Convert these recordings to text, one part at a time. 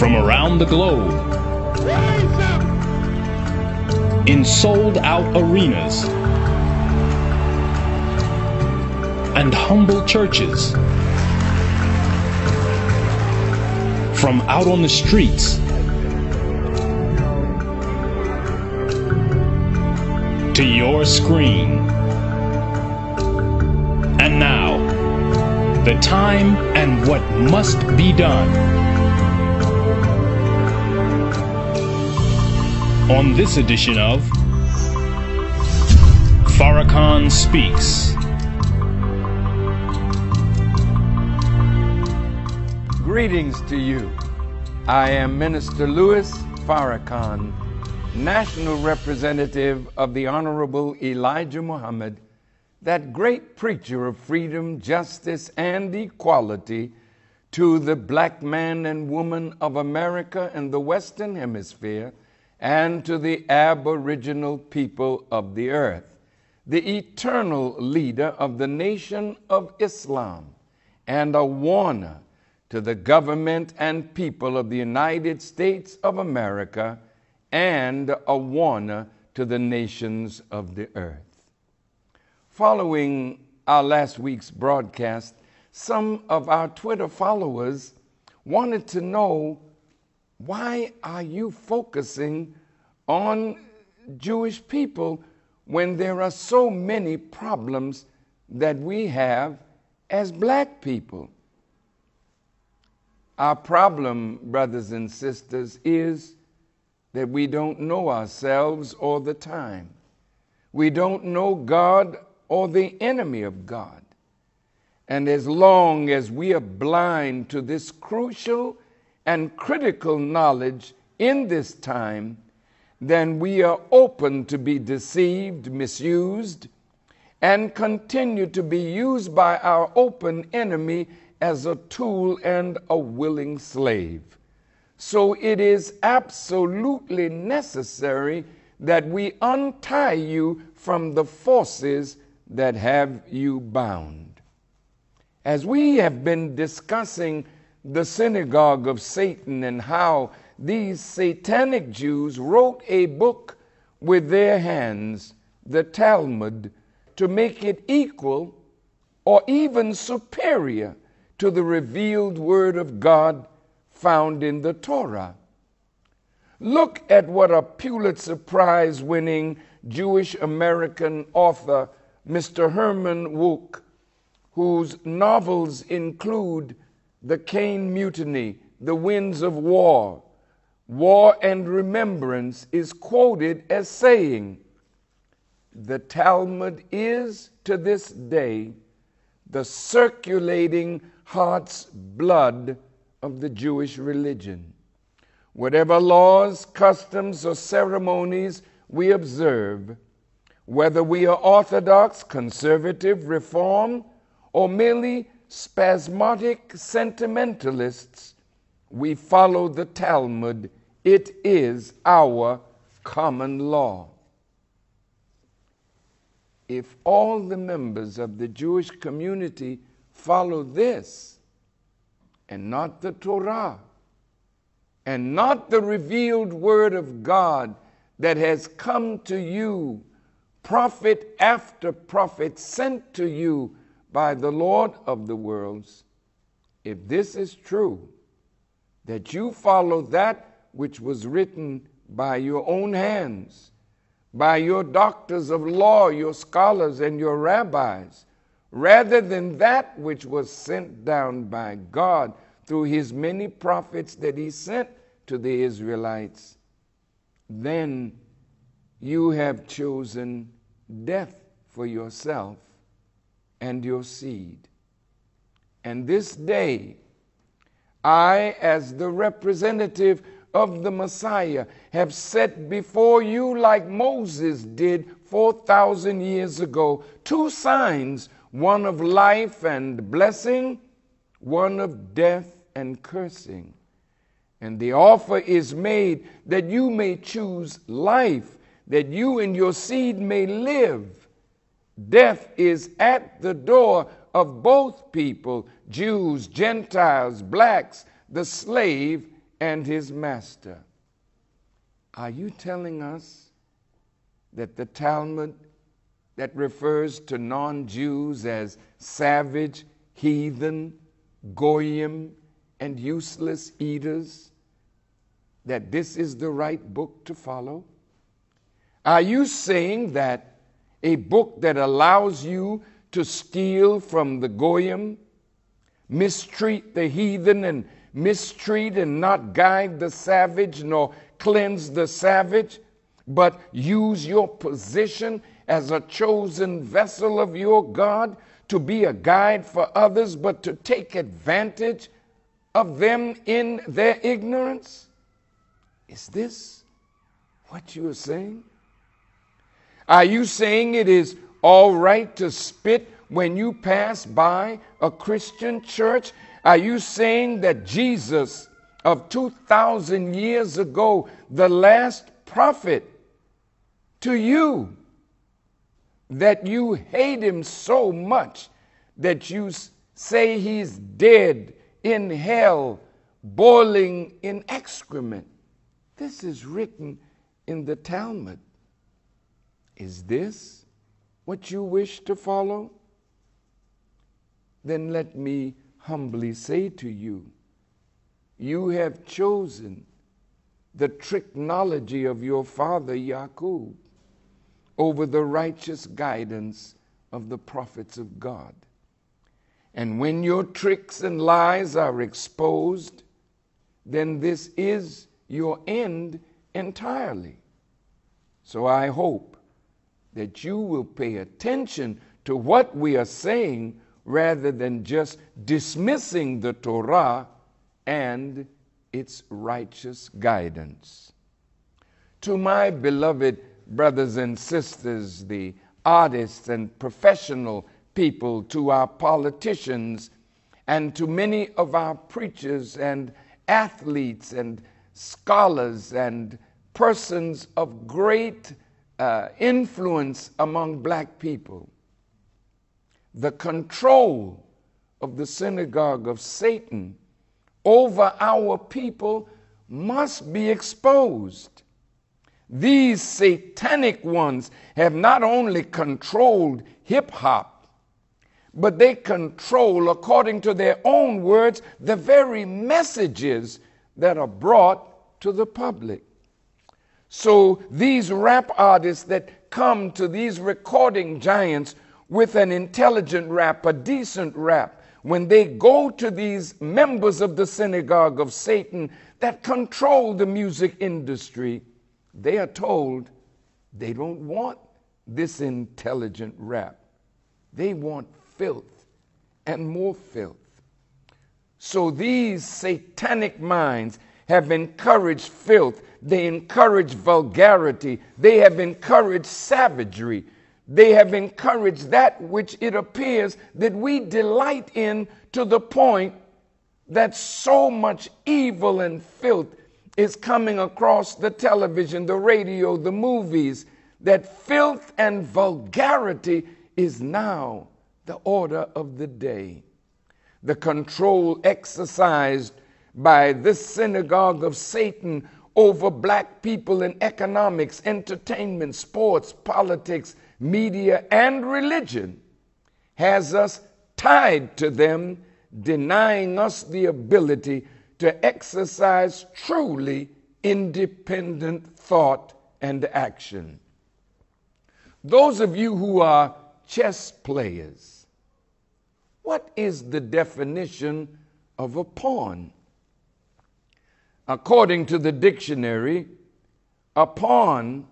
from around the globe in sold out arenas and humble churches from out on the streets to your screen. And now, the time and what must be done. On this edition of Farrakhan Speaks. Greetings to you. I am Minister Louis Farrakhan, National Representative of the Honorable Elijah Muhammad, that great preacher of freedom, justice, and equality to the black man and woman of America and the Western Hemisphere, and to the aboriginal people of the earth, the eternal leader of the nation of Islam, and a warner to the government and people of the United States of America and a warner to the nations of the earth. Following our last week's broadcast, some of our Twitter followers wanted to know why are you focusing on Jewish people when there are so many problems that we have as black people? Our problem, brothers and sisters, is that we don't know ourselves all the time. We don't know God or the enemy of God. And as long as we are blind to this crucial and critical knowledge in this time, then we are open to be deceived, misused, and continue to be used by our open enemy as a tool and a willing slave. So it is absolutely necessary that we untie you from the forces that have you bound. As we have been discussing the synagogue of Satan and how these satanic Jews wrote a book with their hands, the Talmud, to make it equal or even superior to the revealed Word of God found in the Torah. Look at what a Pulitzer Prize winning Jewish American author, Mr. Herman Wouk, whose novels include The Caine Mutiny, The Winds of War, War and Remembrance, is quoted as saying, The Talmud is to this day the circulating heart's blood of the Jewish religion. Whatever laws, customs, or ceremonies we observe, whether we are Orthodox, conservative, reform, or merely spasmodic sentimentalists, we follow the Talmud. It is our common law. If all the members of the Jewish community follow this and not the Torah and not the revealed word of God that has come to you, prophet after prophet sent to you by the Lord of the worlds, if this is true, that you follow that which was written by your own hands, by your doctors of law, your scholars, and your rabbis, rather than that which was sent down by God through his many prophets that he sent to the Israelites, then you have chosen death for yourself and your seed. And this day, I, as the representative of the Messiah, have set before you, like Moses did 4,000 years ago, two signs one of life and blessing, one of death and cursing. And the offer is made that you may choose life, that you and your seed may live. Death is at the door of both people Jews, Gentiles, blacks, the slave, and his master. Are you telling us that the Talmud that refers to non Jews as savage, heathen, goyim, and useless eaters, that this is the right book to follow? Are you saying that a book that allows you to steal from the goyim, mistreat the heathen, and mistreat and not guide the savage, nor cleanse the savage, but use your position as a chosen vessel of your God to be a guide for others, but to take advantage of them in their ignorance? Is this what you are saying? Are you saying it is all right to spit when you pass by a Christian church? Are you saying that Jesus of 2,000 years ago, the last prophet, to you, that you hate him so much that you say he's dead in hell, boiling in excrement? This is written in the Talmud. Is this what you wish to follow? Then let me humbly say to you, you have chosen the technology of your father Yaqub over the righteous guidance of the prophets of God. And when your tricks and lies are exposed, then this is your end entirely. So I hope that you will pay attention to what we are saying rather than just dismissing the Torah and its righteous guidance. To my beloved brothers and sisters, the artists and professional people, to our politicians, and to many of our preachers and athletes and scholars and persons of great uh, influence among black people the control of the synagogue of Satan over our people must be exposed. These satanic ones have not only controlled hip hop, but they control, according to their own words, the very messages that are brought to the public. So these rap artists that come to these recording giants with an intelligent rap, a decent rap, when they go to these members of the synagogue of Satan that control the music industry, they are told they don't want this intelligent rap. They want filth and more filth. So these satanic minds have encouraged filth, they encourage vulgarity, they have encouraged savagery, they have encouraged that which it appears that we delight in to the point that so much evil and filth is coming across the television, the radio, the movies, that filth and vulgarity is now the order of the day. The control exercised by this synagogue of Satan over black people in economics, entertainment, sports, politics, media, and religion has us tied to them, denying us the ability to exercise truly independent thought and action. Those of you who are chess players, what is the definition of a pawn? According to the dictionary, a pawn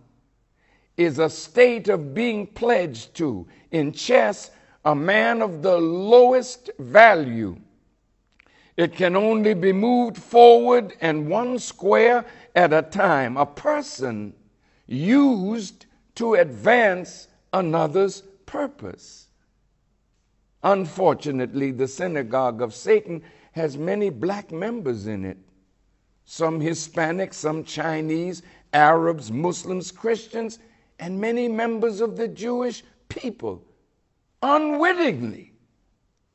is a state of being pledged to. In chess, a man of the lowest value. It can only be moved forward and one square at a time. A person used to advance another's purpose. Unfortunately, the synagogue of Satan has many black members in it. Some Hispanic, some Chinese, Arabs, Muslims, Christians, and many members of the Jewish people unwittingly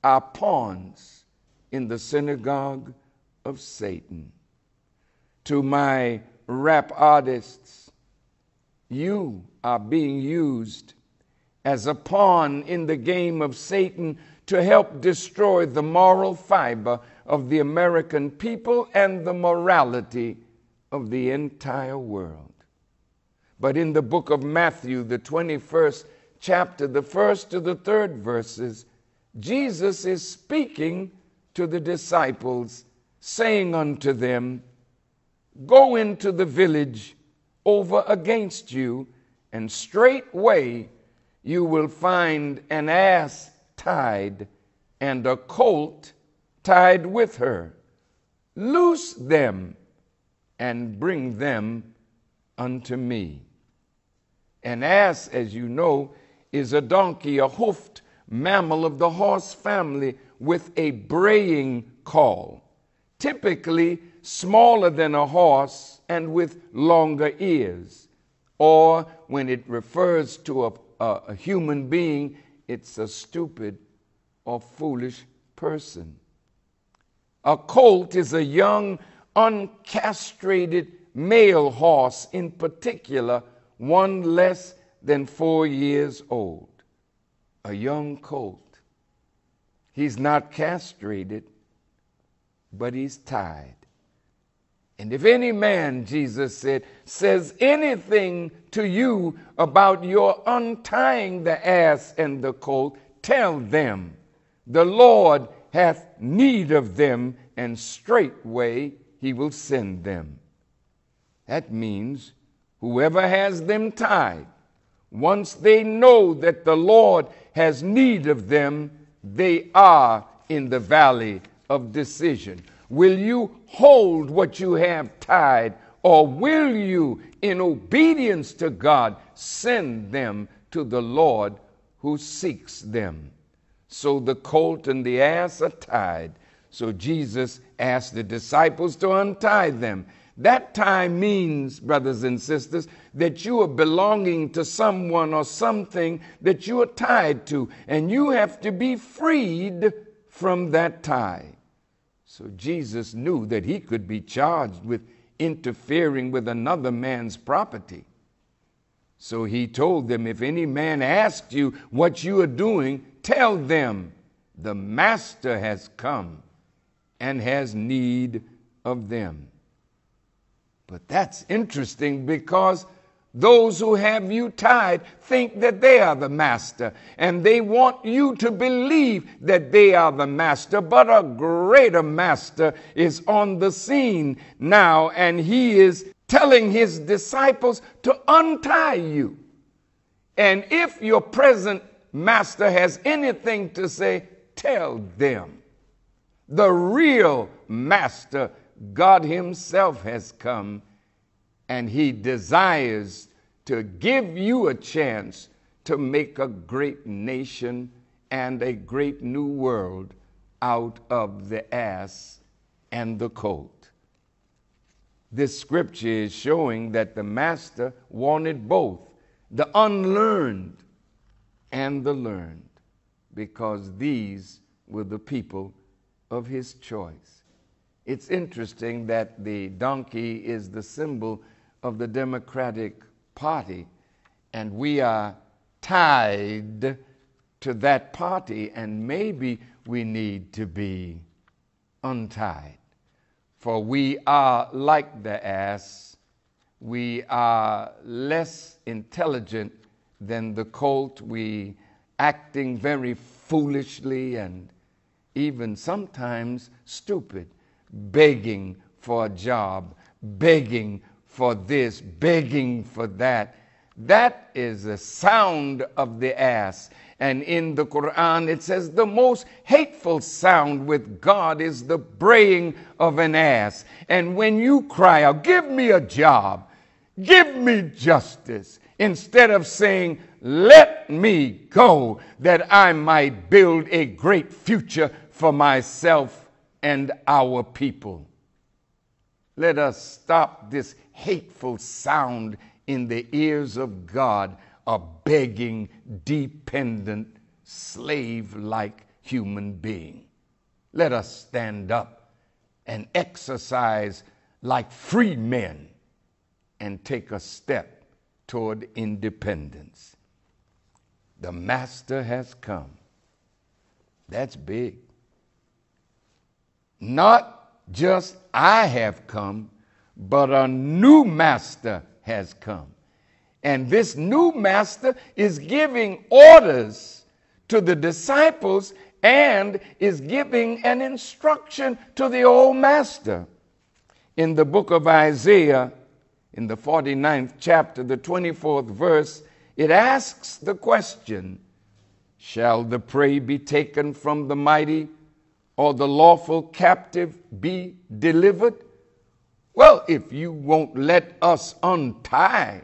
are pawns in the synagogue of Satan. to my rap artists, you are being used as a pawn in the game of Satan to help destroy the moral fiber of the American people and the morality of the entire world. But in the book of Matthew, the 21st chapter, the first to the third verses, Jesus is speaking to the disciples, saying unto them, Go into the village over against you, and straightway you will find an ass tied and a colt tied with her. Loose them and bring them unto me. An ass, as you know, is a donkey, a hoofed mammal of the horse family with a braying call, typically smaller than a horse and with longer ears. Or when it refers to a, human being, it's a stupid or foolish person. A colt is a young, uncastrated male horse, in particular, one less than four years old. A young colt. He's not castrated, but he's tied. And if any man, Jesus said, says anything to you about your untying the ass and the colt, tell them, the Lord hath need of them, and straightway he will send them. That means whoever has them tied, once they know that the Lord has need of them, they are in the valley of decision. Will you hold what you have tied, or will you, in obedience to God, send them to the Lord who seeks them? So the colt and the ass are tied. So Jesus asked the disciples to untie them. That tie means, brothers and sisters, that you are belonging to someone or something that you are tied to, and you have to be freed from that tie. So Jesus knew that he could be charged with interfering with another man's property. So he told them, If any man asks you what you are doing, tell them the master has come and has need of them. But that's interesting because those who have you tied think that they are the master, and they want you to believe that they are the master. But a greater master is on the scene now, and he is telling his disciples to untie you. And if your present master has anything to say, tell them. The real master, God Himself, has come and He desires to give you a chance to make a great nation and a great new world out of the ass and the colt. This scripture is showing that the master wanted both the unlearned and the learned, because these were the people of his choice. It's interesting that the donkey is the symbol of the Democratic Party, and we are tied to that party, and maybe we need to be untied. For we are like the ass, we are less intelligent than the colt, we acting very foolishly and even sometimes stupid, begging for a job, begging for this, begging for that. That is the sound of the ass. And in the Quran, it says the most hateful sound with God is the braying of an ass. And when you cry out, Give me a job, give me justice, instead of saying, Let me go that I might build a great future for myself and our people. Let us stop this hateful sound in the ears of God, a begging, dependent, slave like human being. Let us stand up and exercise like free men and take a step toward independence. The Master has come. That's big. Not just I have come, but a new Master has come. And this new Master is giving orders to the disciples and is giving an instruction to the old Master. In the book of Isaiah, in the 49th chapter, the 24th verse, it asks the question Shall the prey be taken from the mighty, or the lawful captive be delivered? Well, if you won't let us untie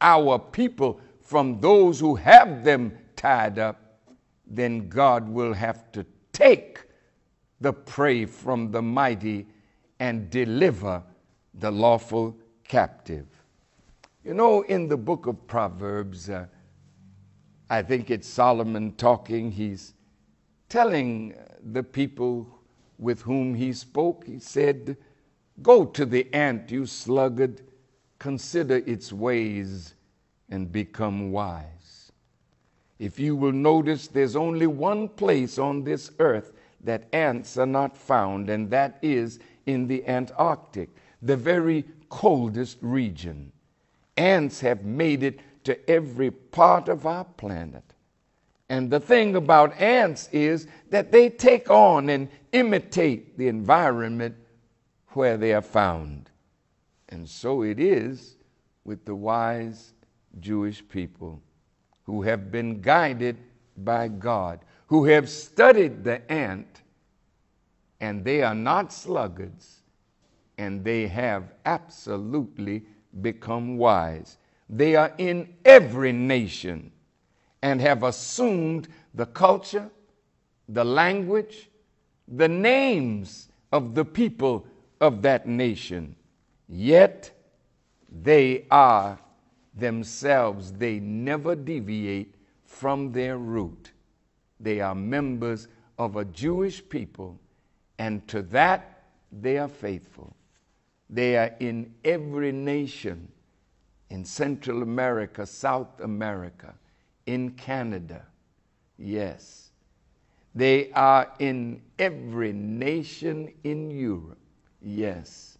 our people from those who have them tied up, then God will have to take the prey from the mighty and deliver the lawful captive. You know, in the book of Proverbs, uh, I think it's Solomon talking, he's telling the people with whom he spoke, he said, Go to the ant, you sluggard, consider its ways and become wise. If you will notice, there's only one place on this earth that ants are not found, and that is in the Antarctic, the very coldest region. Ants have made it to every part of our planet. And the thing about ants is that they take on and imitate the environment where they are found. And so it is with the wise Jewish people who have been guided by God, who have studied the ant, and they are not sluggards and they have absolutely become wise. They are in every nation and have assumed the culture, the language, the names of the people of that nation. Yet they are themselves, they never deviate from their root. They are members of a Jewish people, and to that they are faithful. They are in every nation in Central America, South America, in Canada. Yes. They are in every nation in Europe. Yes.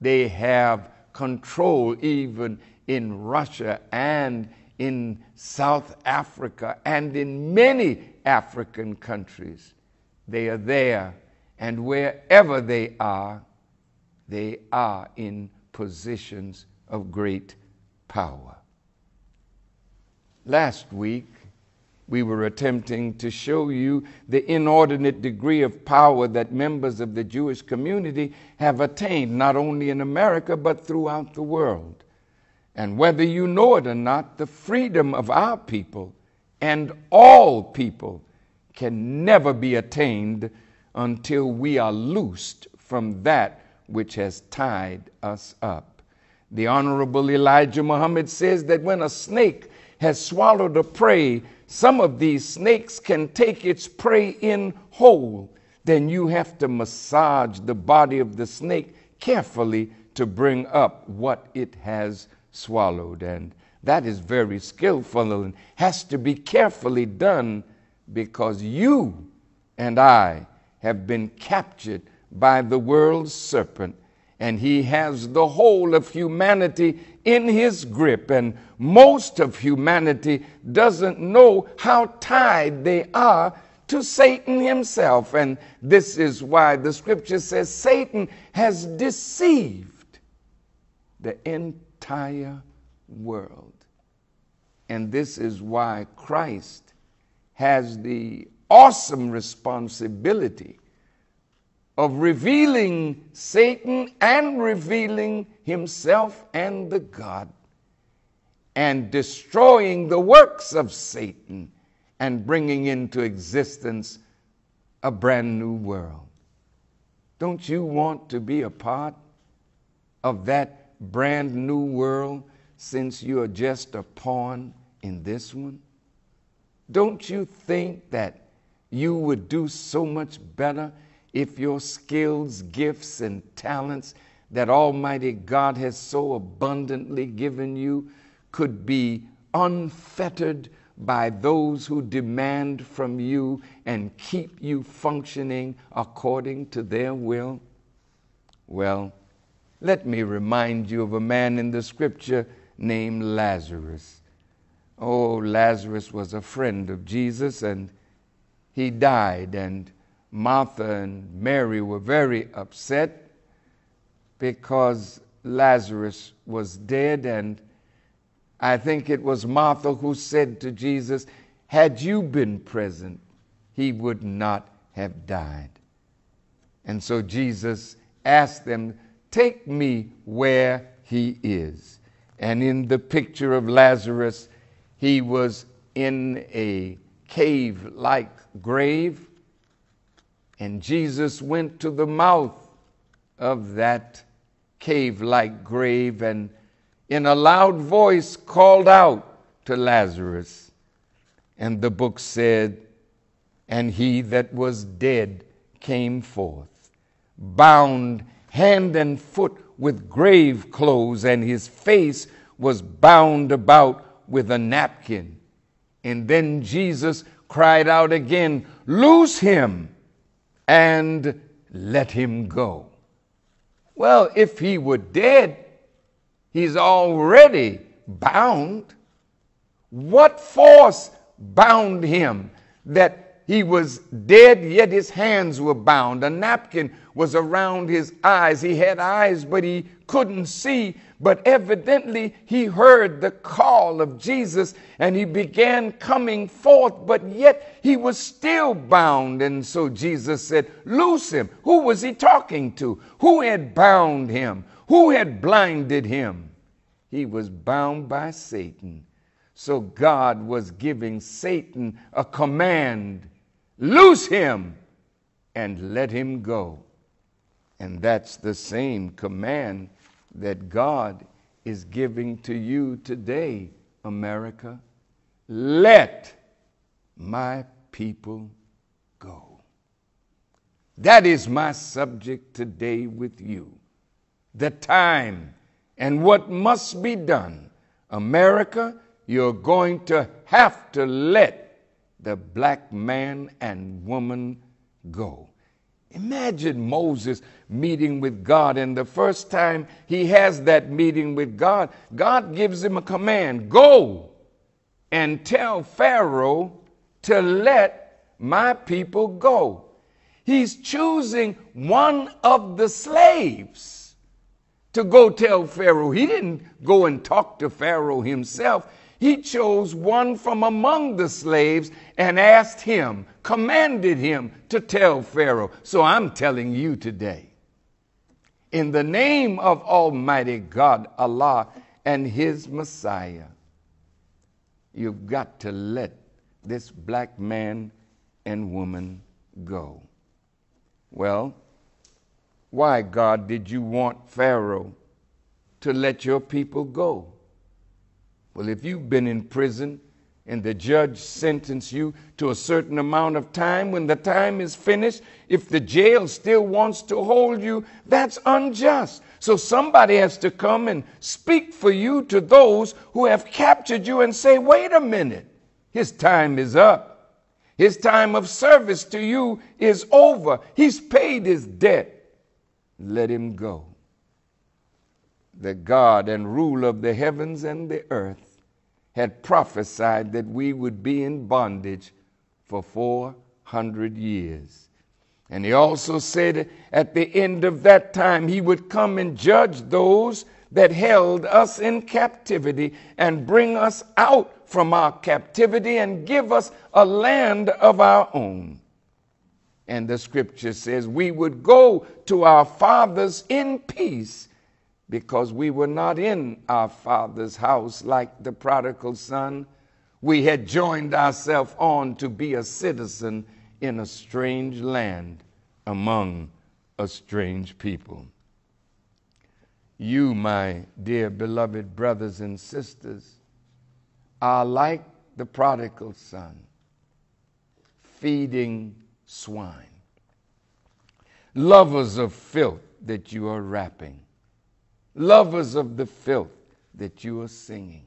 They have control even in Russia and in South Africa and in many African countries. They are there, and wherever they are, they are in positions of great power. Last week, we were attempting to show you the inordinate degree of power that members of the Jewish community have attained, not only in America, but throughout the world. And whether you know it or not, the freedom of our people and all people can never be attained until we are loosed from that which has tied us up. The Honorable Elijah Muhammad says that when a snake has swallowed a prey, some of these snakes can take its prey in whole. Then you have to massage the body of the snake carefully to bring up what it has swallowed. And that is very skillful and has to be carefully done because you and I have been captured by the world's serpent, and he has the whole of humanity in his grip, and most of humanity doesn't know how tied they are to Satan himself. And this is why the scripture says Satan has deceived the entire world. And this is why Christ has the awesome responsibility of revealing Satan and revealing himself and the God and destroying the works of Satan and bringing into existence a brand new world. Don't you want to be a part of that brand new world since you are just a pawn in this one? Don't you think that you would do so much better if your skills, gifts, and talents that Almighty God has so abundantly given you could be unfettered by those who demand from you and keep you functioning according to their will? Well, let me remind you of a man in the scripture named Lazarus. Oh, Lazarus was a friend of Jesus and he died, and Martha and Mary were very upset because Lazarus was dead and I think it was Martha who said to Jesus, Had you been present, he would not have died. And so Jesus asked them, Take me where he is. And in the picture of Lazarus, he was in a cave like grave. And Jesus went to the mouth of that cave like grave and in a loud voice called out to Lazarus. And the book said, And he that was dead came forth, bound hand and foot with grave clothes, and his face was bound about with a napkin. And then Jesus cried out again, Loose him and let him go. Well, if he were dead, He's already bound. What force bound him that he was dead, yet his hands were bound? A napkin was around his eyes. He had eyes, but he couldn't see. But evidently, he heard the call of Jesus and he began coming forth, but yet he was still bound. And so Jesus said, Loose him. Who was he talking to? Who had bound him? Who had blinded him? He was bound by Satan. So God was giving Satan a command loose him and let him go. And that's the same command that God is giving to you today, America. Let my people go. That is my subject today with you the time, and what must be done. America, you're going to have to let the black man and woman go. Imagine Moses meeting with God, and the first time he has that meeting with God, God gives him a command go and tell Pharaoh to let my people go. He's choosing one of the slaves to go tell Pharaoh. He didn't go and talk to Pharaoh himself. He chose one from among the slaves and asked him, commanded him to tell Pharaoh. So I'm telling you today, in the name of Almighty God, Allah, and His Messiah, you've got to let this black man and woman go. Well, why, God, did you want Pharaoh to let your people go? Well, if you've been in prison and the judge sentenced you to a certain amount of time, when the time is finished, if the jail still wants to hold you, that's unjust. So somebody has to come and speak for you to those who have captured you and say, wait a minute, his time is up. His time of service to you is over. He's paid his debt let him go. The God and ruler of the heavens and the earth had prophesied that we would be in bondage for 400 years. And he also said at the end of that time, he would come and judge those that held us in captivity and bring us out from our captivity and give us a land of our own. And the scripture says we would go to our fathers in peace because we were not in our father's house like the prodigal son. We had joined ourselves on to be a citizen in a strange land among a strange people. You, my dear beloved brothers and sisters, are like the prodigal son, feeding swine. Lovers of filth that you are rapping. Lovers of the filth that you are singing,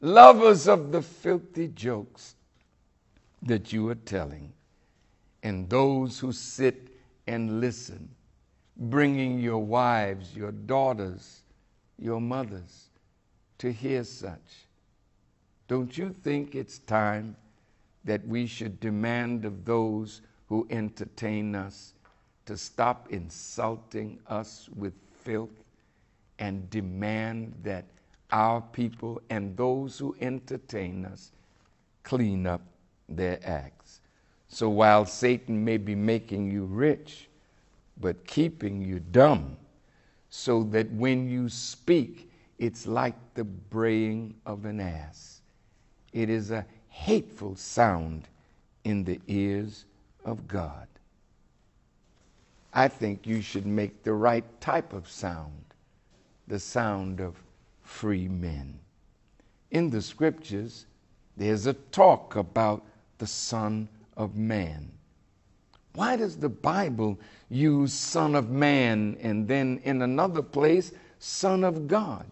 lovers of the filthy jokes that you are telling, and those who sit and listen, bringing your wives, your daughters, your mothers to hear such. Don't you think it's time that we should demand of those who entertain us to stop insulting us with filth and demand that our people and those who entertain us clean up their acts. So while Satan may be making you rich, but keeping you dumb, so that when you speak, it's like the braying of an ass. It is a hateful sound in the ears of God. I think you should make the right type of sound, the sound of free men. In the scriptures, there's a talk about the Son of Man. Why does the Bible use Son of Man and then in another place, Son of God?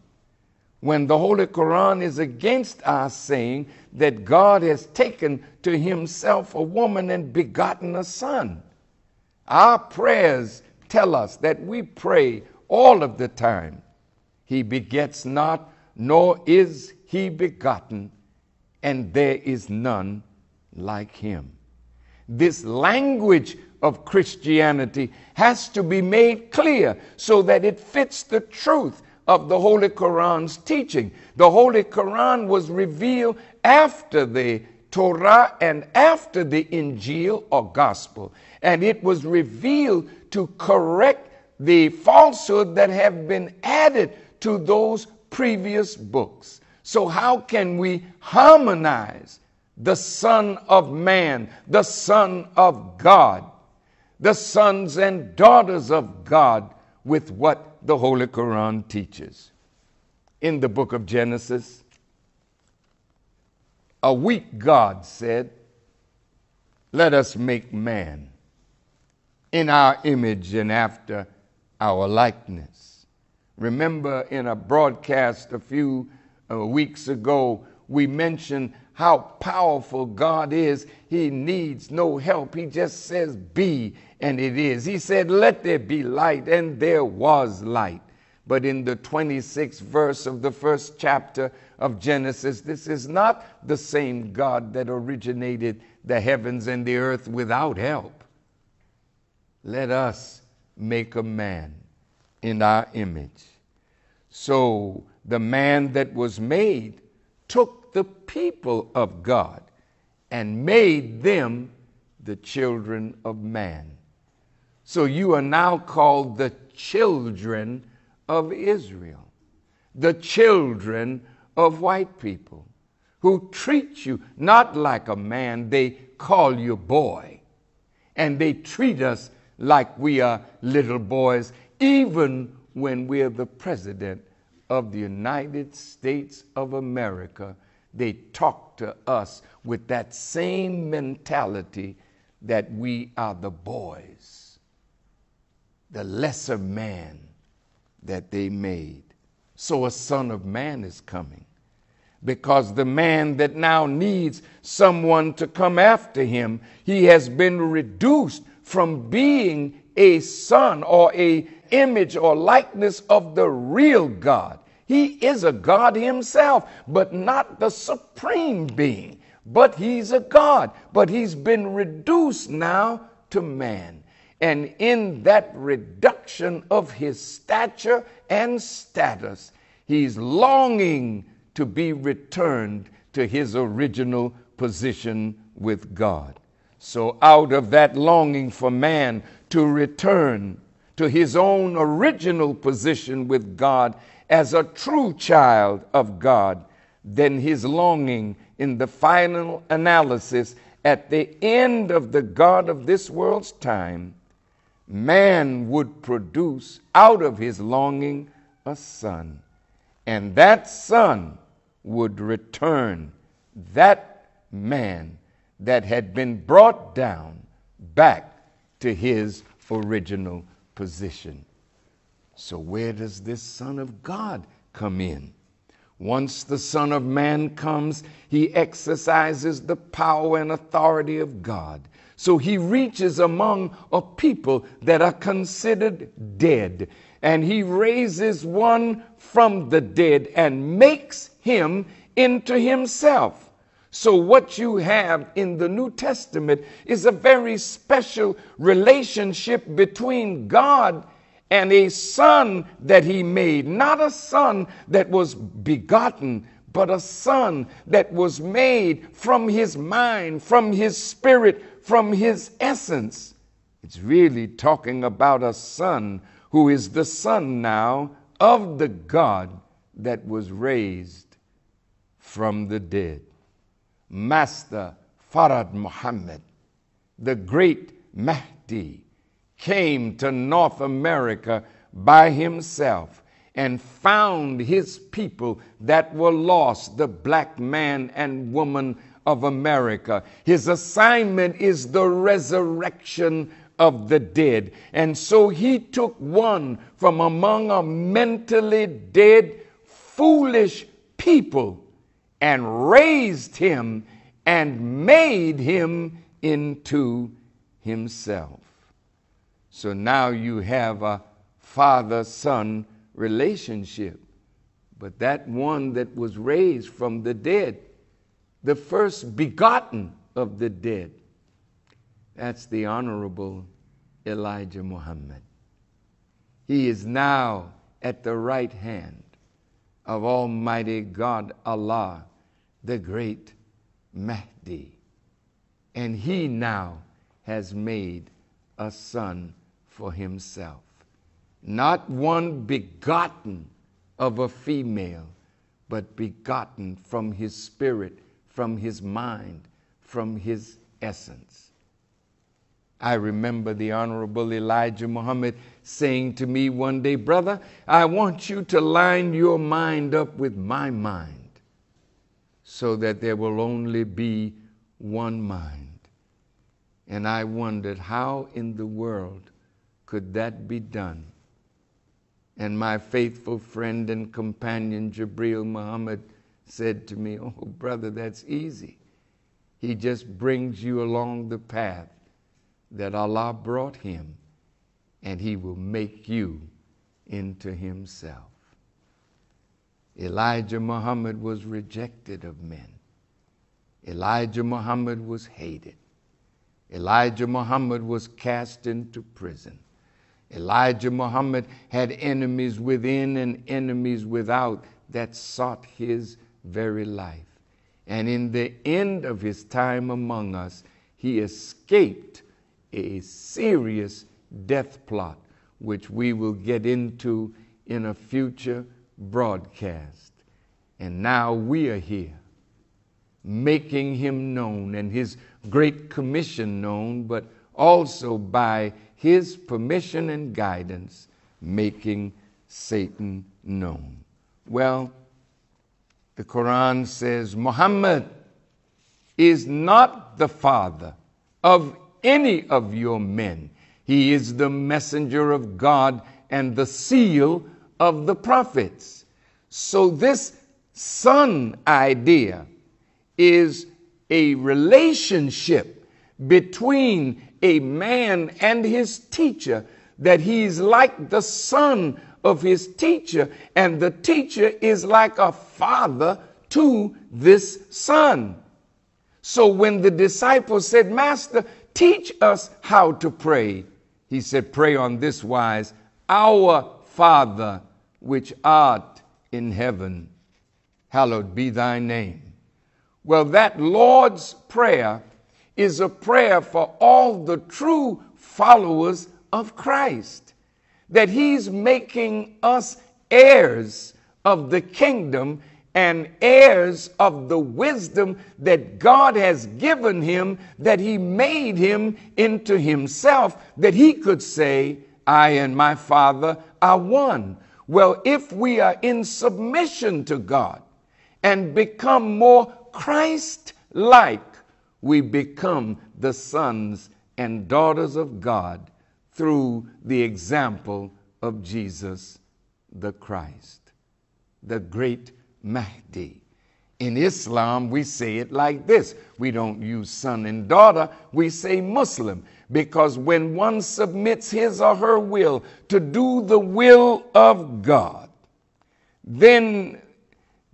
When the Holy Quran is against our saying that God has taken to himself a woman and begotten a son. Our prayers tell us that we pray all of the time. He begets not, nor is he begotten, and there is none like him. This language of Christianity has to be made clear so that it fits the truth of the Holy Quran's teaching. The Holy Quran was revealed after the Torah and after the Injil or Gospel, and it was revealed to correct the falsehood that have been added to those previous books. So, how can we harmonize the Son of Man, the Son of God, the sons and daughters of God with what the Holy Quran teaches. In the book of Genesis, a weak God said, Let us make man in our image and after our likeness. Remember, in a broadcast a few uh, weeks ago, we mentioned how powerful God is. He needs no help. He just says, Be, and it is. He said, Let there be light, and there was light. But in the 26th verse of the first chapter of Genesis, this is not the same God that originated the heavens and the earth without help. Let us make a man in our image. So the man that was made took the people of God and made them the children of man. So you are now called the children of Israel, the children of white people who treat you not like a man, they call you boy. And they treat us like we are little boys, even when we're the president of the United States of America they talk to us with that same mentality that we are the boys, the lesser man that they made. So a son of man is coming because the man that now needs someone to come after him, he has been reduced from being a son or a image or likeness of the real God he is a God himself, but not the supreme being. But he's a God, but he's been reduced now to man. And in that reduction of his stature and status, he's longing to be returned to his original position with God. So, out of that longing for man to return to his own original position with God, as a true child of God, then his longing in the final analysis at the end of the God of this world's time, man would produce out of his longing a son. And that son would return that man that had been brought down back to his original position. So, where does this Son of God come in? Once the Son of Man comes, he exercises the power and authority of God. So he reaches among a people that are considered dead, and he raises one from the dead and makes him into himself. So, what you have in the New Testament is a very special relationship between God and a son that he made, not a son that was begotten, but a son that was made from his mind, from his spirit, from his essence. It's really talking about a son who is the son now of the God that was raised from the dead. Master Fard Muhammad, the great Mahdi, came to North America by himself and found his people that were lost, the black man and woman of America. His assignment is the resurrection of the dead. And so he took one from among a mentally dead, foolish people and raised him and made him into himself. So now you have a father son relationship. But that one that was raised from the dead, the first begotten of the dead, that's the Honorable Elijah Muhammad. He is now at the right hand of Almighty God Allah, the great Mahdi. And he now has made a son for himself. Not one begotten of a female, but begotten from his spirit, from his mind, from his essence. I remember the Honorable Elijah Muhammad saying to me one day, Brother, I want you to line your mind up with my mind so that there will only be one mind. And I wondered, how in the world could that be done? And my faithful friend and companion, Jabril Muhammad, said to me, Oh, brother, that's easy. He just brings you along the path that Allah brought him, and he will make you into himself. Elijah Muhammad was rejected of men. Elijah Muhammad was hated. Elijah Muhammad was cast into prison. Elijah Muhammad had enemies within and enemies without that sought his very life. And in the end of his time among us, he escaped a serious death plot, which we will get into in a future broadcast. And now we are here making him known and his great commission known, but also by his permission and guidance, making Satan known. Well, the Quran says Muhammad is not the father of any of your men. He is the messenger of God and the seal of the prophets. So, this son idea is a relationship between a man and his teacher, that he's like the son of his teacher, and the teacher is like a father to this son. So when the disciples said, Master, teach us how to pray, he said, Pray on this wise Our Father, which art in heaven, hallowed be thy name. Well, that Lord's Prayer is a prayer for all the true followers of Christ, that He's making us heirs of the kingdom and heirs of the wisdom that God has given him, that he made him into himself, that he could say, I and my Father are one. Well, if we are in submission to God and become more Christ like, we become the sons and daughters of God through the example of Jesus the Christ, the great Mahdi. In Islam, we say it like this. We don't use son and daughter, we say Muslim, because when one submits his or her will to do the will of God, then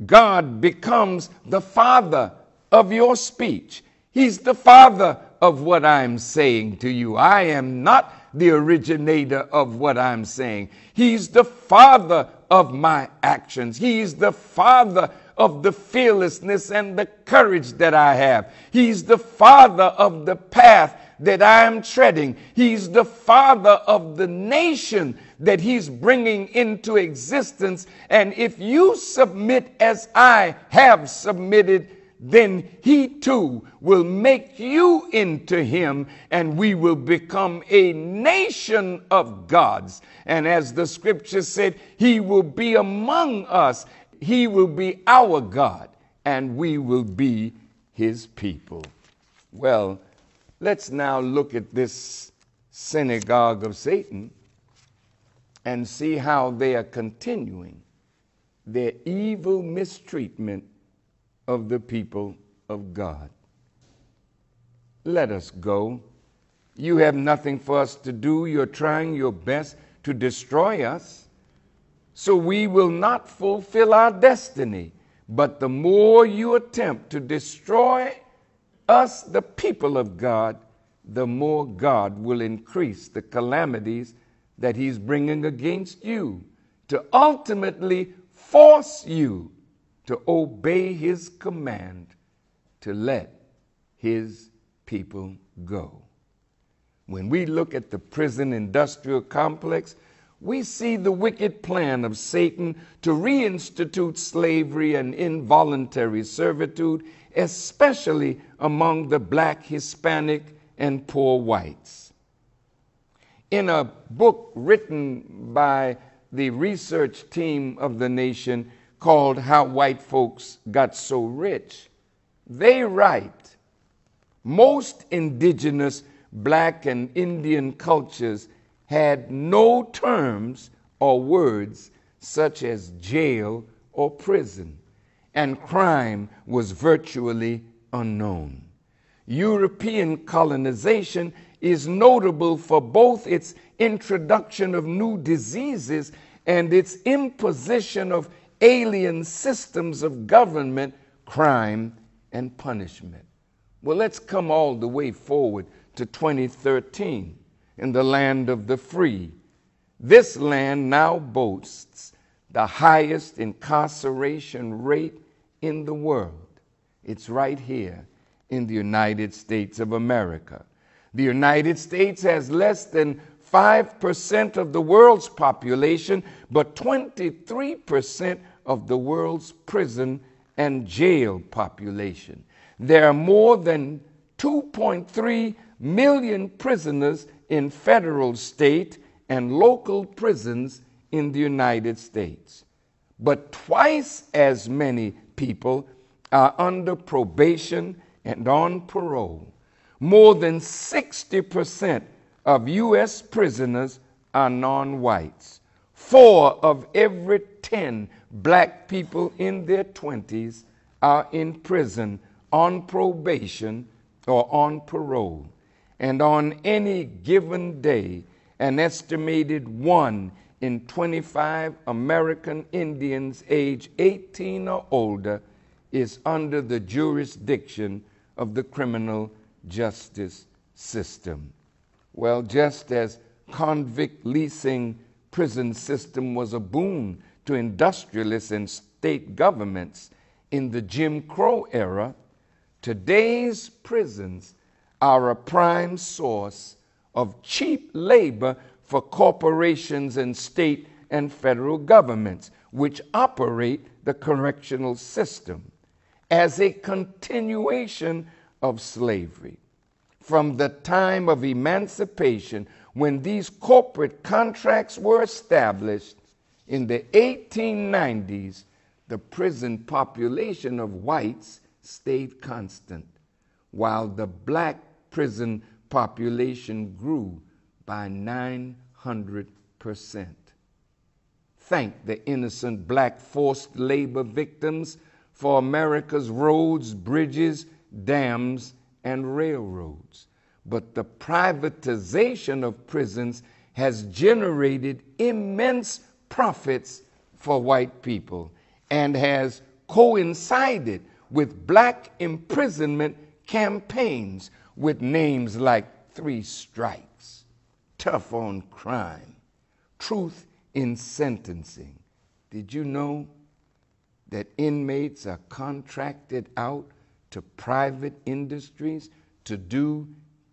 God becomes the father of your speech. He's the father of what I'm saying to you. I am not the originator of what I'm saying. He's the father of my actions. He's the father of the fearlessness and the courage that I have. He's the father of the path that I am treading. He's the father of the nation that he's bringing into existence. And if you submit as I have submitted, then he too will make you into him, and we will become a nation of gods. And as the scripture said, he will be among us, he will be our God, and we will be his people. Well, let's now look at this synagogue of Satan and see how they are continuing their evil mistreatment of the people of God. Let us go. You have nothing for us to do. You're trying your best to destroy us. So we will not fulfill our destiny. But the more you attempt to destroy us, the people of God, the more God will increase the calamities that He's bringing against you to ultimately force you to obey his command to let his people go. When we look at the prison industrial complex, we see the wicked plan of Satan to reinstitute slavery and involuntary servitude, especially among the black, Hispanic, and poor whites. In a book written by the research team of the nation, called How White Folks Got So Rich, they write most indigenous black and Indian cultures had no terms or words such as jail or prison, and crime was virtually unknown. European colonization is notable for both its introduction of new diseases and its imposition of alien systems of government, crime, and punishment. Well, let's come all the way forward to 2013 in the land of the free. This land now boasts the highest incarceration rate in the world. It's right here in the United States of America. The United States has less than 5% of the world's population, but 23% of the world's prison and jail population. There are more than 2.3 million prisoners in federal, state, and local prisons in the United States. But twice as many people are under probation and on parole. More than 60% of U.S. prisoners are non whites. Four of every 10 black people in their 20s are in prison on probation or on parole. And on any given day, an estimated one in 25 American Indians age 18 or older is under the jurisdiction of the criminal justice system. Well, just as convict leasing prison system was a boon to industrialists and state governments in the Jim Crow era, today's prisons are a prime source of cheap labor for corporations and state and federal governments, which operate the correctional system as a continuation of slavery. From the time of emancipation, when these corporate contracts were established in the 1890s, the prison population of whites stayed constant, while the black prison population grew by 900%. thank the innocent black forced labor victims for America's roads, bridges, dams, and railroads. But the privatization of prisons has generated immense profits for white people and has coincided with black imprisonment campaigns with names like Three Strikes, Tough on Crime, Truth in Sentencing. Did you know that inmates are contracted out to private industries to do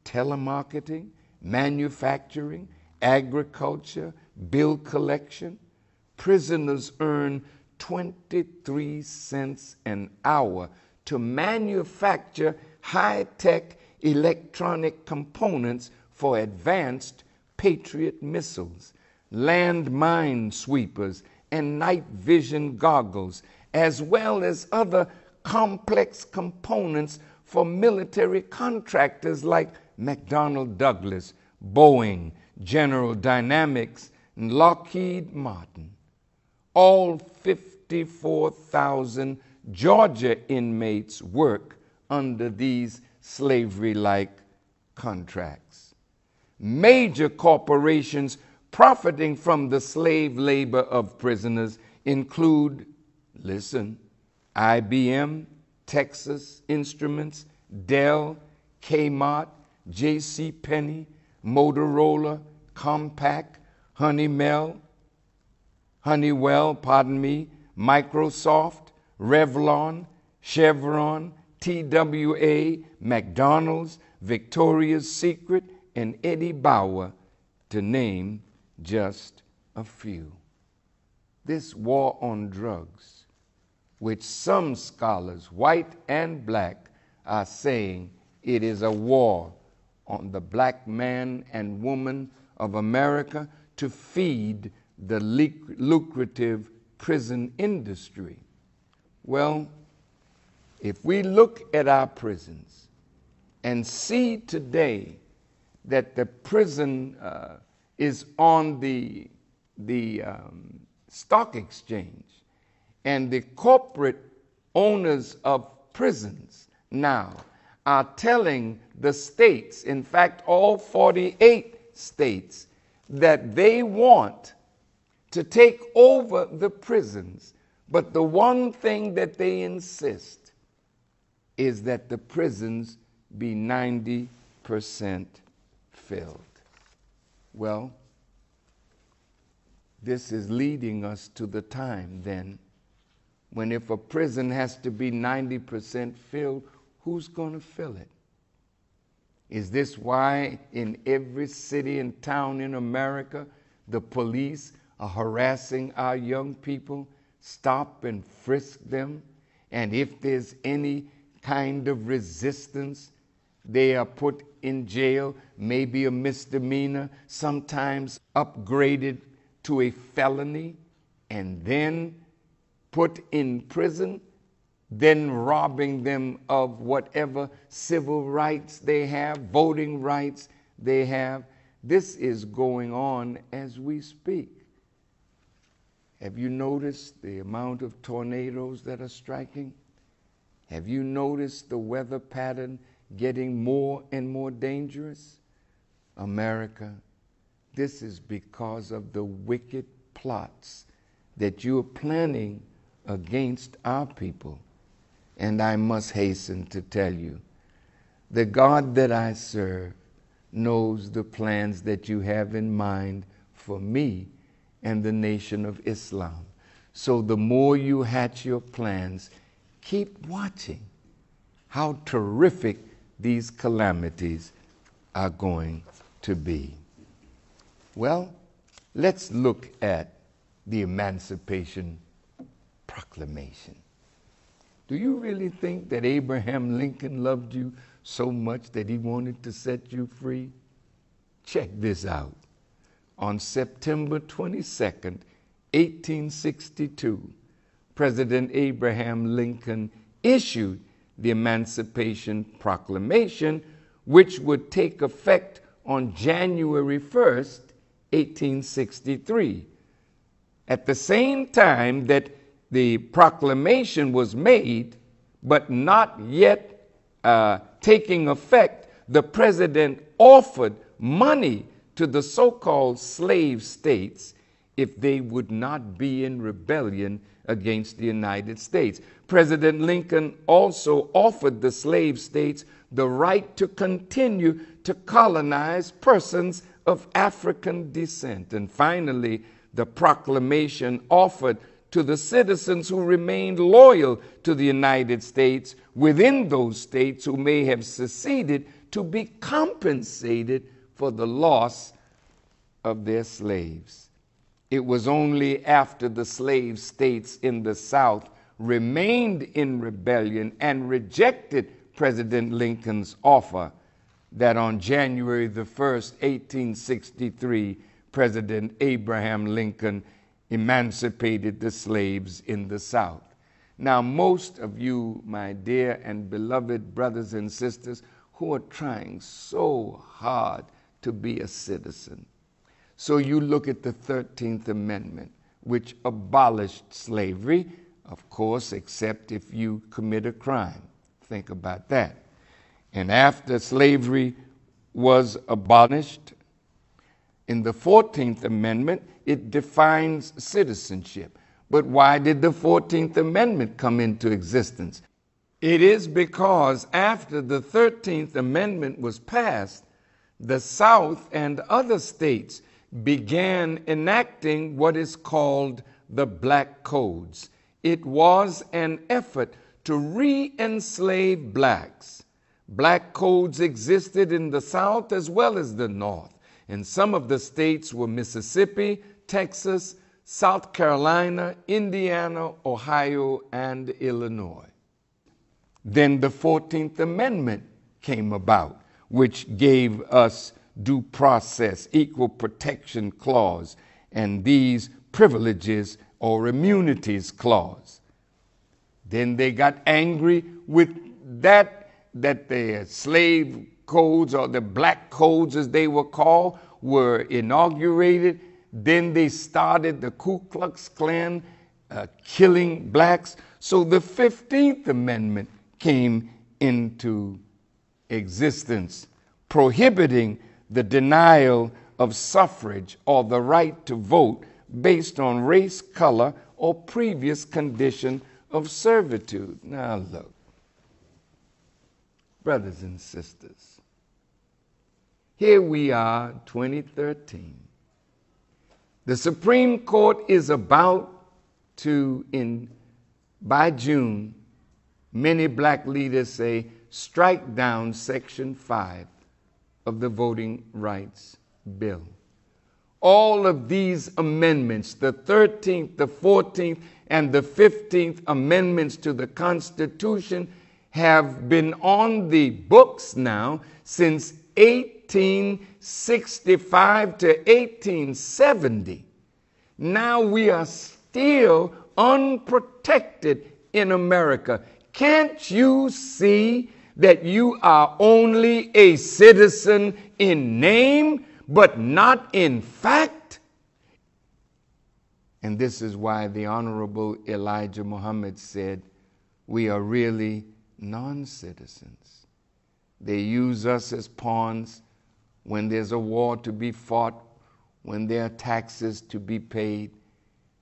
telemarketing, manufacturing, agriculture, bill collection? Prisoners earn 23 cents an hour to manufacture high tech electronic components for advanced Patriot missiles, land mine sweepers, and night vision goggles, as well as other complex components for military contractors like McDonnell Douglas, Boeing, General Dynamics, and Lockheed Martin. All 54,000 Georgia inmates work under these slavery like contracts. Major corporations profiting from the slave labor of prisoners include, listen, IBM, Texas Instruments, Dell, Kmart, J.C. Penney, Motorola, Compaq, Honeywell, Honeywell, pardon me, Microsoft, Revlon, Chevron, TWA, McDonald's, Victoria's Secret, and Eddie Bauer, to name just a few. This war on drugs, which some scholars, white and black, are saying it is a war on the black man and woman of America to feed the lucrative prison industry. Well, if we look at our prisons and see today that the prison uh, is on the, the um, stock exchange and the corporate owners of prisons now are telling the states, in fact, all 48 states, that they want to take over the prisons. But the one thing that they insist is that the prisons be 90% filled. Well, this is leading us to the time then when if a prison has to be 90% filled, who's going to fill it? Is this why in every city and town in America the police are harassing our young people? Stop and frisk them. And if there's any kind of resistance, they are put in jail, maybe a misdemeanor, sometimes upgraded to a felony, and then put in prison, then robbing them of whatever civil rights they have, voting rights they have. This is going on as we speak. Have you noticed the amount of tornadoes that are striking? Have you noticed the weather pattern getting more and more dangerous? America, this is because of the wicked plots that you are planning against our people. And I must hasten to tell you the God that I serve knows the plans that you have in mind for me and the nation of Islam. So the more you hatch your plans, keep watching how terrific these calamities are going to be. Well, let's look at the Emancipation Proclamation. Do you really think that Abraham Lincoln loved you so much that he wanted to set you free? Check this out. On September 22nd, 1862, President Abraham Lincoln issued the Emancipation Proclamation, which would take effect on January 1st, 1863. At the same time that the proclamation was made, but not yet uh, taking effect, the president offered money to the so called slave states if they would not be in rebellion against the United States. President Lincoln also offered the slave states the right to continue to colonize persons of African descent. And finally, the proclamation offered to the citizens who remained loyal to the United States within those states who may have seceded to be compensated for the loss of their slaves. It was only after the slave states in the South remained in rebellion and rejected President Lincoln's offer that on January the 1st, 1863, President Abraham Lincoln emancipated the slaves in the South. Now, most of you, my dear and beloved brothers and sisters, who are trying so hard to be a citizen. So you look at the 13th Amendment, which abolished slavery, of course, except if you commit a crime. Think about that. And after slavery was abolished, in the 14th Amendment, it defines citizenship. But why did the 14th Amendment come into existence? It is because after the 13th Amendment was passed, the South and other states began enacting what is called the Black Codes. It was an effort to re enslave blacks. Black codes existed in the South as well as the North, and some of the states were Mississippi, Texas, South Carolina, Indiana, Ohio, and Illinois. Then the 14th Amendment came about, which gave us due process, equal protection clause, and these privileges or immunities clause. Then they got angry with that, that the slave codes or the black codes, as they were called, were inaugurated. Then they started the Ku Klux Klan uh, killing blacks. So the 15th Amendment came into existence, prohibiting the denial of suffrage or the right to vote based on race, color, or previous condition of servitude. Now, look, brothers and sisters, here we are, 2013. The Supreme Court is about to, in by June, many black leaders say, strike down Section 5 of the Voting Rights Bill. All of these amendments, the 13th, the 14th, and the 15th amendments to the Constitution, have been on the books now since 1865 to 1870. Now we are still unprotected in America. Can't you see that you are only a citizen in name, but not in fact? And this is why the Honorable Elijah Muhammad said, We are really non citizens. They use us as pawns when there's a war to be fought, when there are taxes to be paid.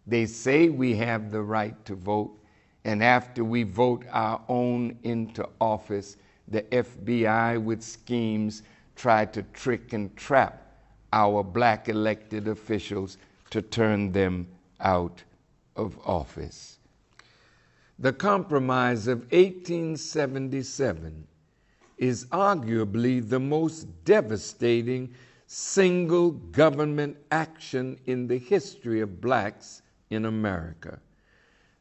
They say we have the right to vote, and after we vote our own into office, the FBI with schemes tried to trick and trap our black elected officials to turn them out of office. The Compromise of 1877 is arguably the most devastating single government action in the history of blacks in America.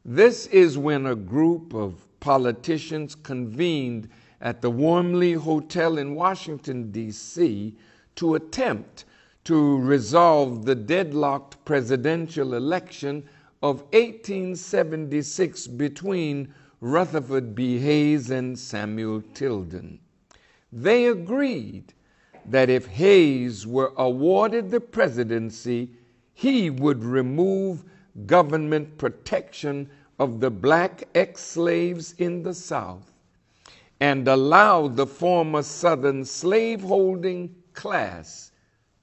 This is when a group of politicians convened at the Wormley Hotel in Washington, D.C., to attempt to resolve the deadlocked presidential election of 1876 between Rutherford B. Hayes and Samuel Tilden. They agreed that if Hayes were awarded the presidency, he would remove government protection of the black ex slaves in the South and allowed the former Southern slaveholding class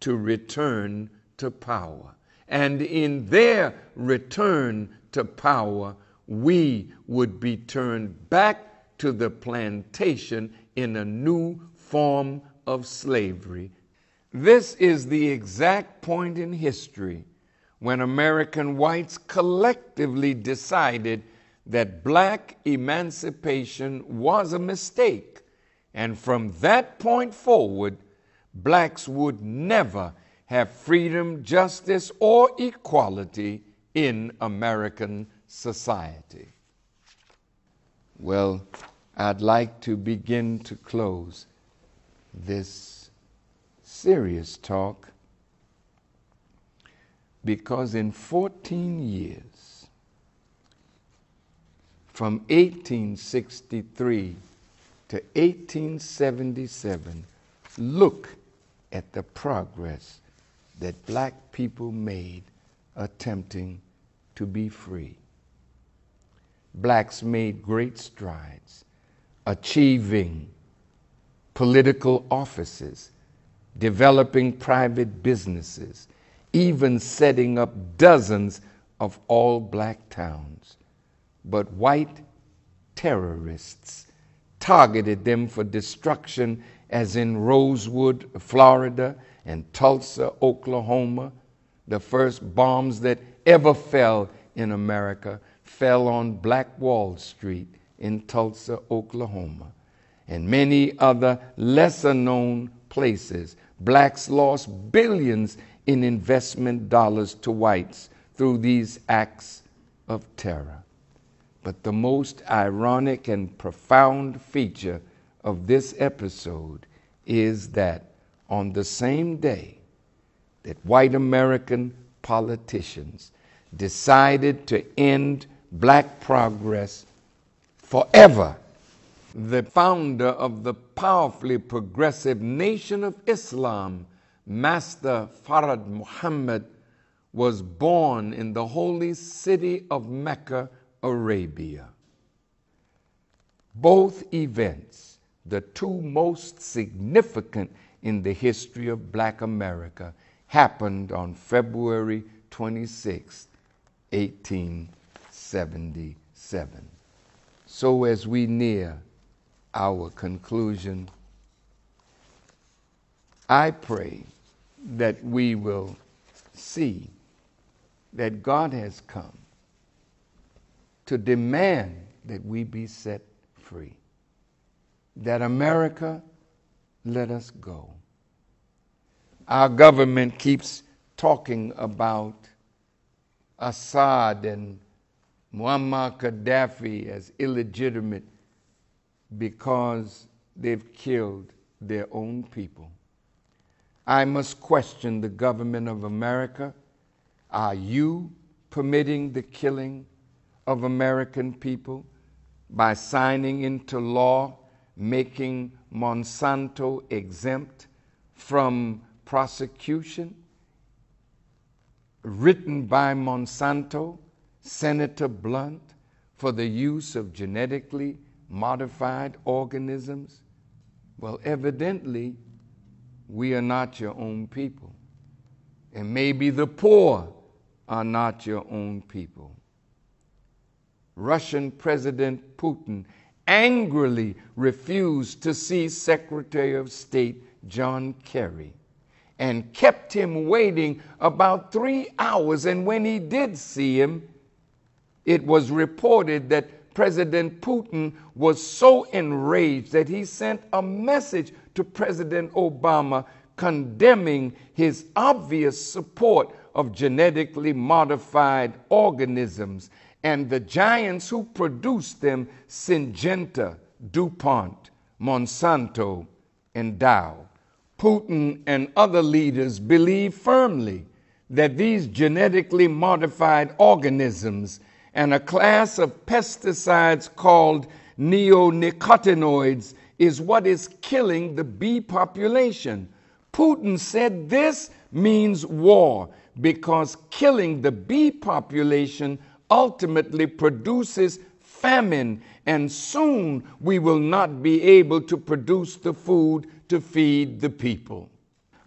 to return to power. And in their return to power, we would be turned back to the plantation in a new form of slavery. This is the exact point in history when American whites collectively decided that black emancipation was a mistake. And from that point forward, blacks would never have freedom, justice, or equality in American society. Well, I'd like to begin to close this serious talk because in 14 years, from 1863 to 1877, look at the progress that black people made attempting to be free. Blacks made great strides, achieving political offices, developing private businesses, even setting up dozens of all black towns. But white terrorists targeted them for destruction, as in Rosewood, Florida, and Tulsa, Oklahoma. The first bombs that ever fell in America fell on Black Wall Street in Tulsa, Oklahoma. And many other lesser known places, blacks lost billions in investment dollars to whites through these acts of terror. But the most ironic and profound feature of this episode is that on the same day that white American politicians decided to end black progress forever, the founder of the powerfully progressive Nation of Islam Master Fard Muhammad was born in the holy city of Mecca, Arabia. Both events, the two most significant in the history of black America, happened on February 26, 1877. So, as we near our conclusion, I pray that we will see that God has come to demand that we be set free. That America, let us go. Our government keeps talking about Assad and Muammar Gaddafi as illegitimate because they've killed their own people. I must question the government of America. Are you permitting the killing of American people by signing into law making Monsanto exempt from prosecution? Written by Monsanto, Senator Blunt, for the use of genetically modified organisms? Well, evidently, we are not your own people. And maybe the poor are not your own people. Russian President Putin angrily refused to see Secretary of State John Kerry and kept him waiting about three hours. And when he did see him, it was reported that President Putin was so enraged that he sent a message to President Obama condemning his obvious support of genetically modified organisms and the giants who produced them Syngenta, DuPont, Monsanto, and Dow. Putin and other leaders believe firmly that these genetically modified organisms and a class of pesticides called neonicotinoids is what is killing the bee population. Putin said this means war because killing the bee population ultimately produces famine, and soon we will not be able to produce the food to feed the people.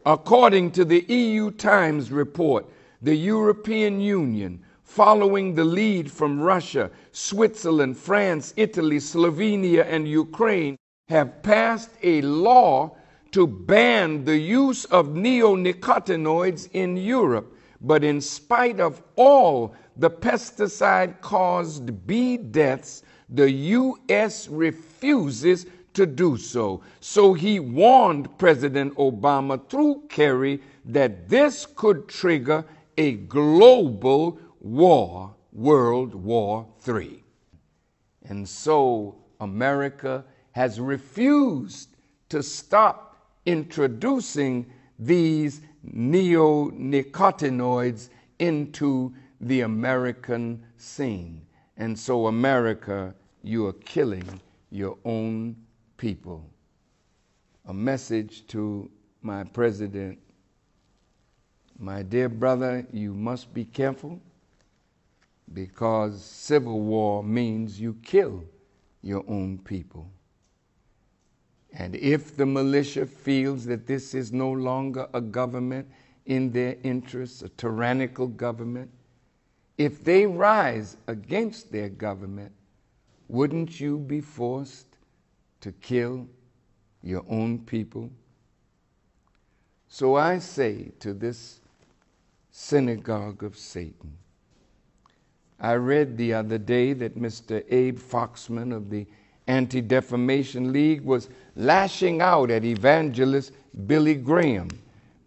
According to the EU Times report, the European Union, following the lead from Russia, Switzerland, France, Italy, Slovenia, and Ukraine, have passed a law to ban the use of neonicotinoids in Europe. But in spite of all the pesticide caused bee deaths, the U.S. refuses to do so. So he warned President Obama through Kerry that this could trigger a global war, World War III. And so America has refused to stop introducing these neonicotinoids into the American scene. And so, America, you are killing your own people. A message to my president my dear brother, you must be careful because civil war means you kill your own people. And if the militia feels that this is no longer a government in their interests, a tyrannical government, if they rise against their government, wouldn't you be forced to kill your own people? So I say to this synagogue of Satan, I read the other day that Mr. Abe Foxman of the Anti Defamation League was lashing out at evangelist Billy Graham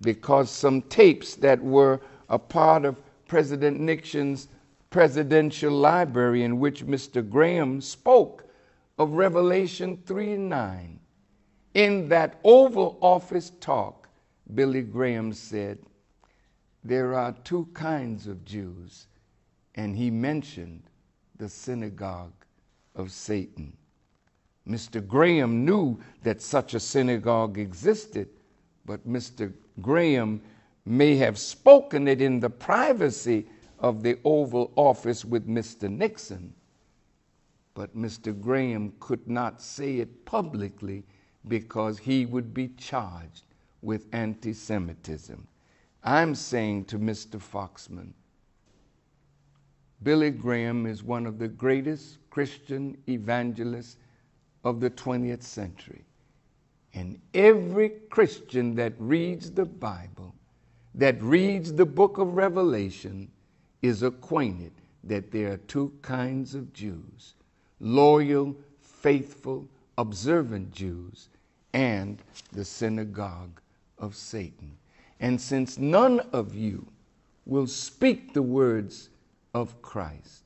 because some tapes that were a part of President Nixon's presidential library, in which Mr. Graham spoke of Revelation 3 9. In that Oval Office talk, Billy Graham said, There are two kinds of Jews, and he mentioned the synagogue of Satan. Mr. Graham knew that such a synagogue existed, but Mr. Graham may have spoken it in the privacy of the Oval Office with Mr. Nixon, but Mr. Graham could not say it publicly because he would be charged with anti Semitism. I'm saying to Mr. Foxman, Billy Graham is one of the greatest Christian evangelists of the 20th century. And every Christian that reads the Bible, that reads the book of Revelation, is acquainted that there are two kinds of Jews loyal, faithful, observant Jews, and the synagogue of Satan. And since none of you will speak the words of Christ,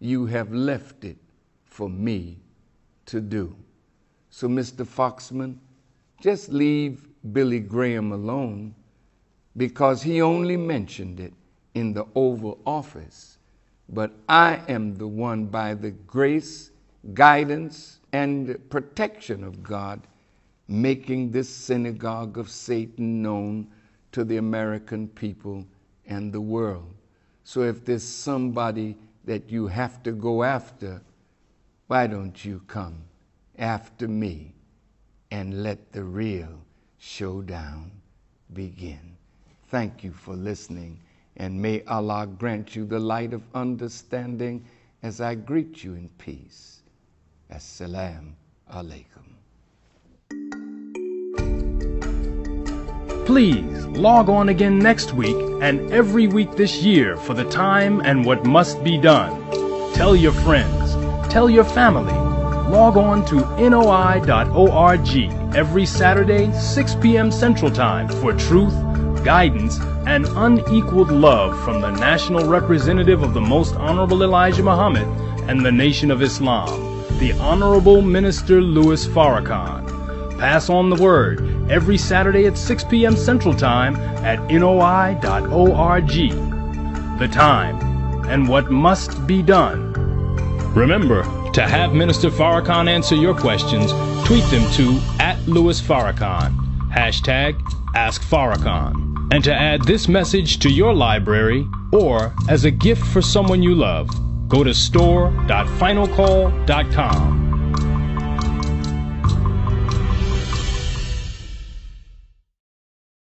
you have left it for me to do. So, Mr. Foxman, just leave Billy Graham alone because he only mentioned it in the Oval Office. But I am the one, by the grace, guidance, and protection of God, making this synagogue of Satan known to the American people and the world. So if there's somebody that you have to go after, why don't you come after me and let the real showdown begin? Thank you for listening, and may Allah grant you the light of understanding as I greet you in peace. Assalamu alaikum. Please log on again next week and every week this year for the time and what must be done. Tell your friends Tell your family. Log on to noi.org every Saturday, 6 p.m. Central Time for truth, guidance, and unequaled love from the national representative of the Most Honorable Elijah Muhammad and the Nation of Islam, the Honorable Minister Louis Farrakhan. Pass on the word every Saturday at 6 p.m. Central Time at noi.org. The time and what must be done Remember, to have Minister Farrakhan answer your questions, tweet them to at Louis Farrakhan. Hashtag Ask Farrakhan. And to add this message to your library or as a gift for someone you love, go to store.finalcall.com.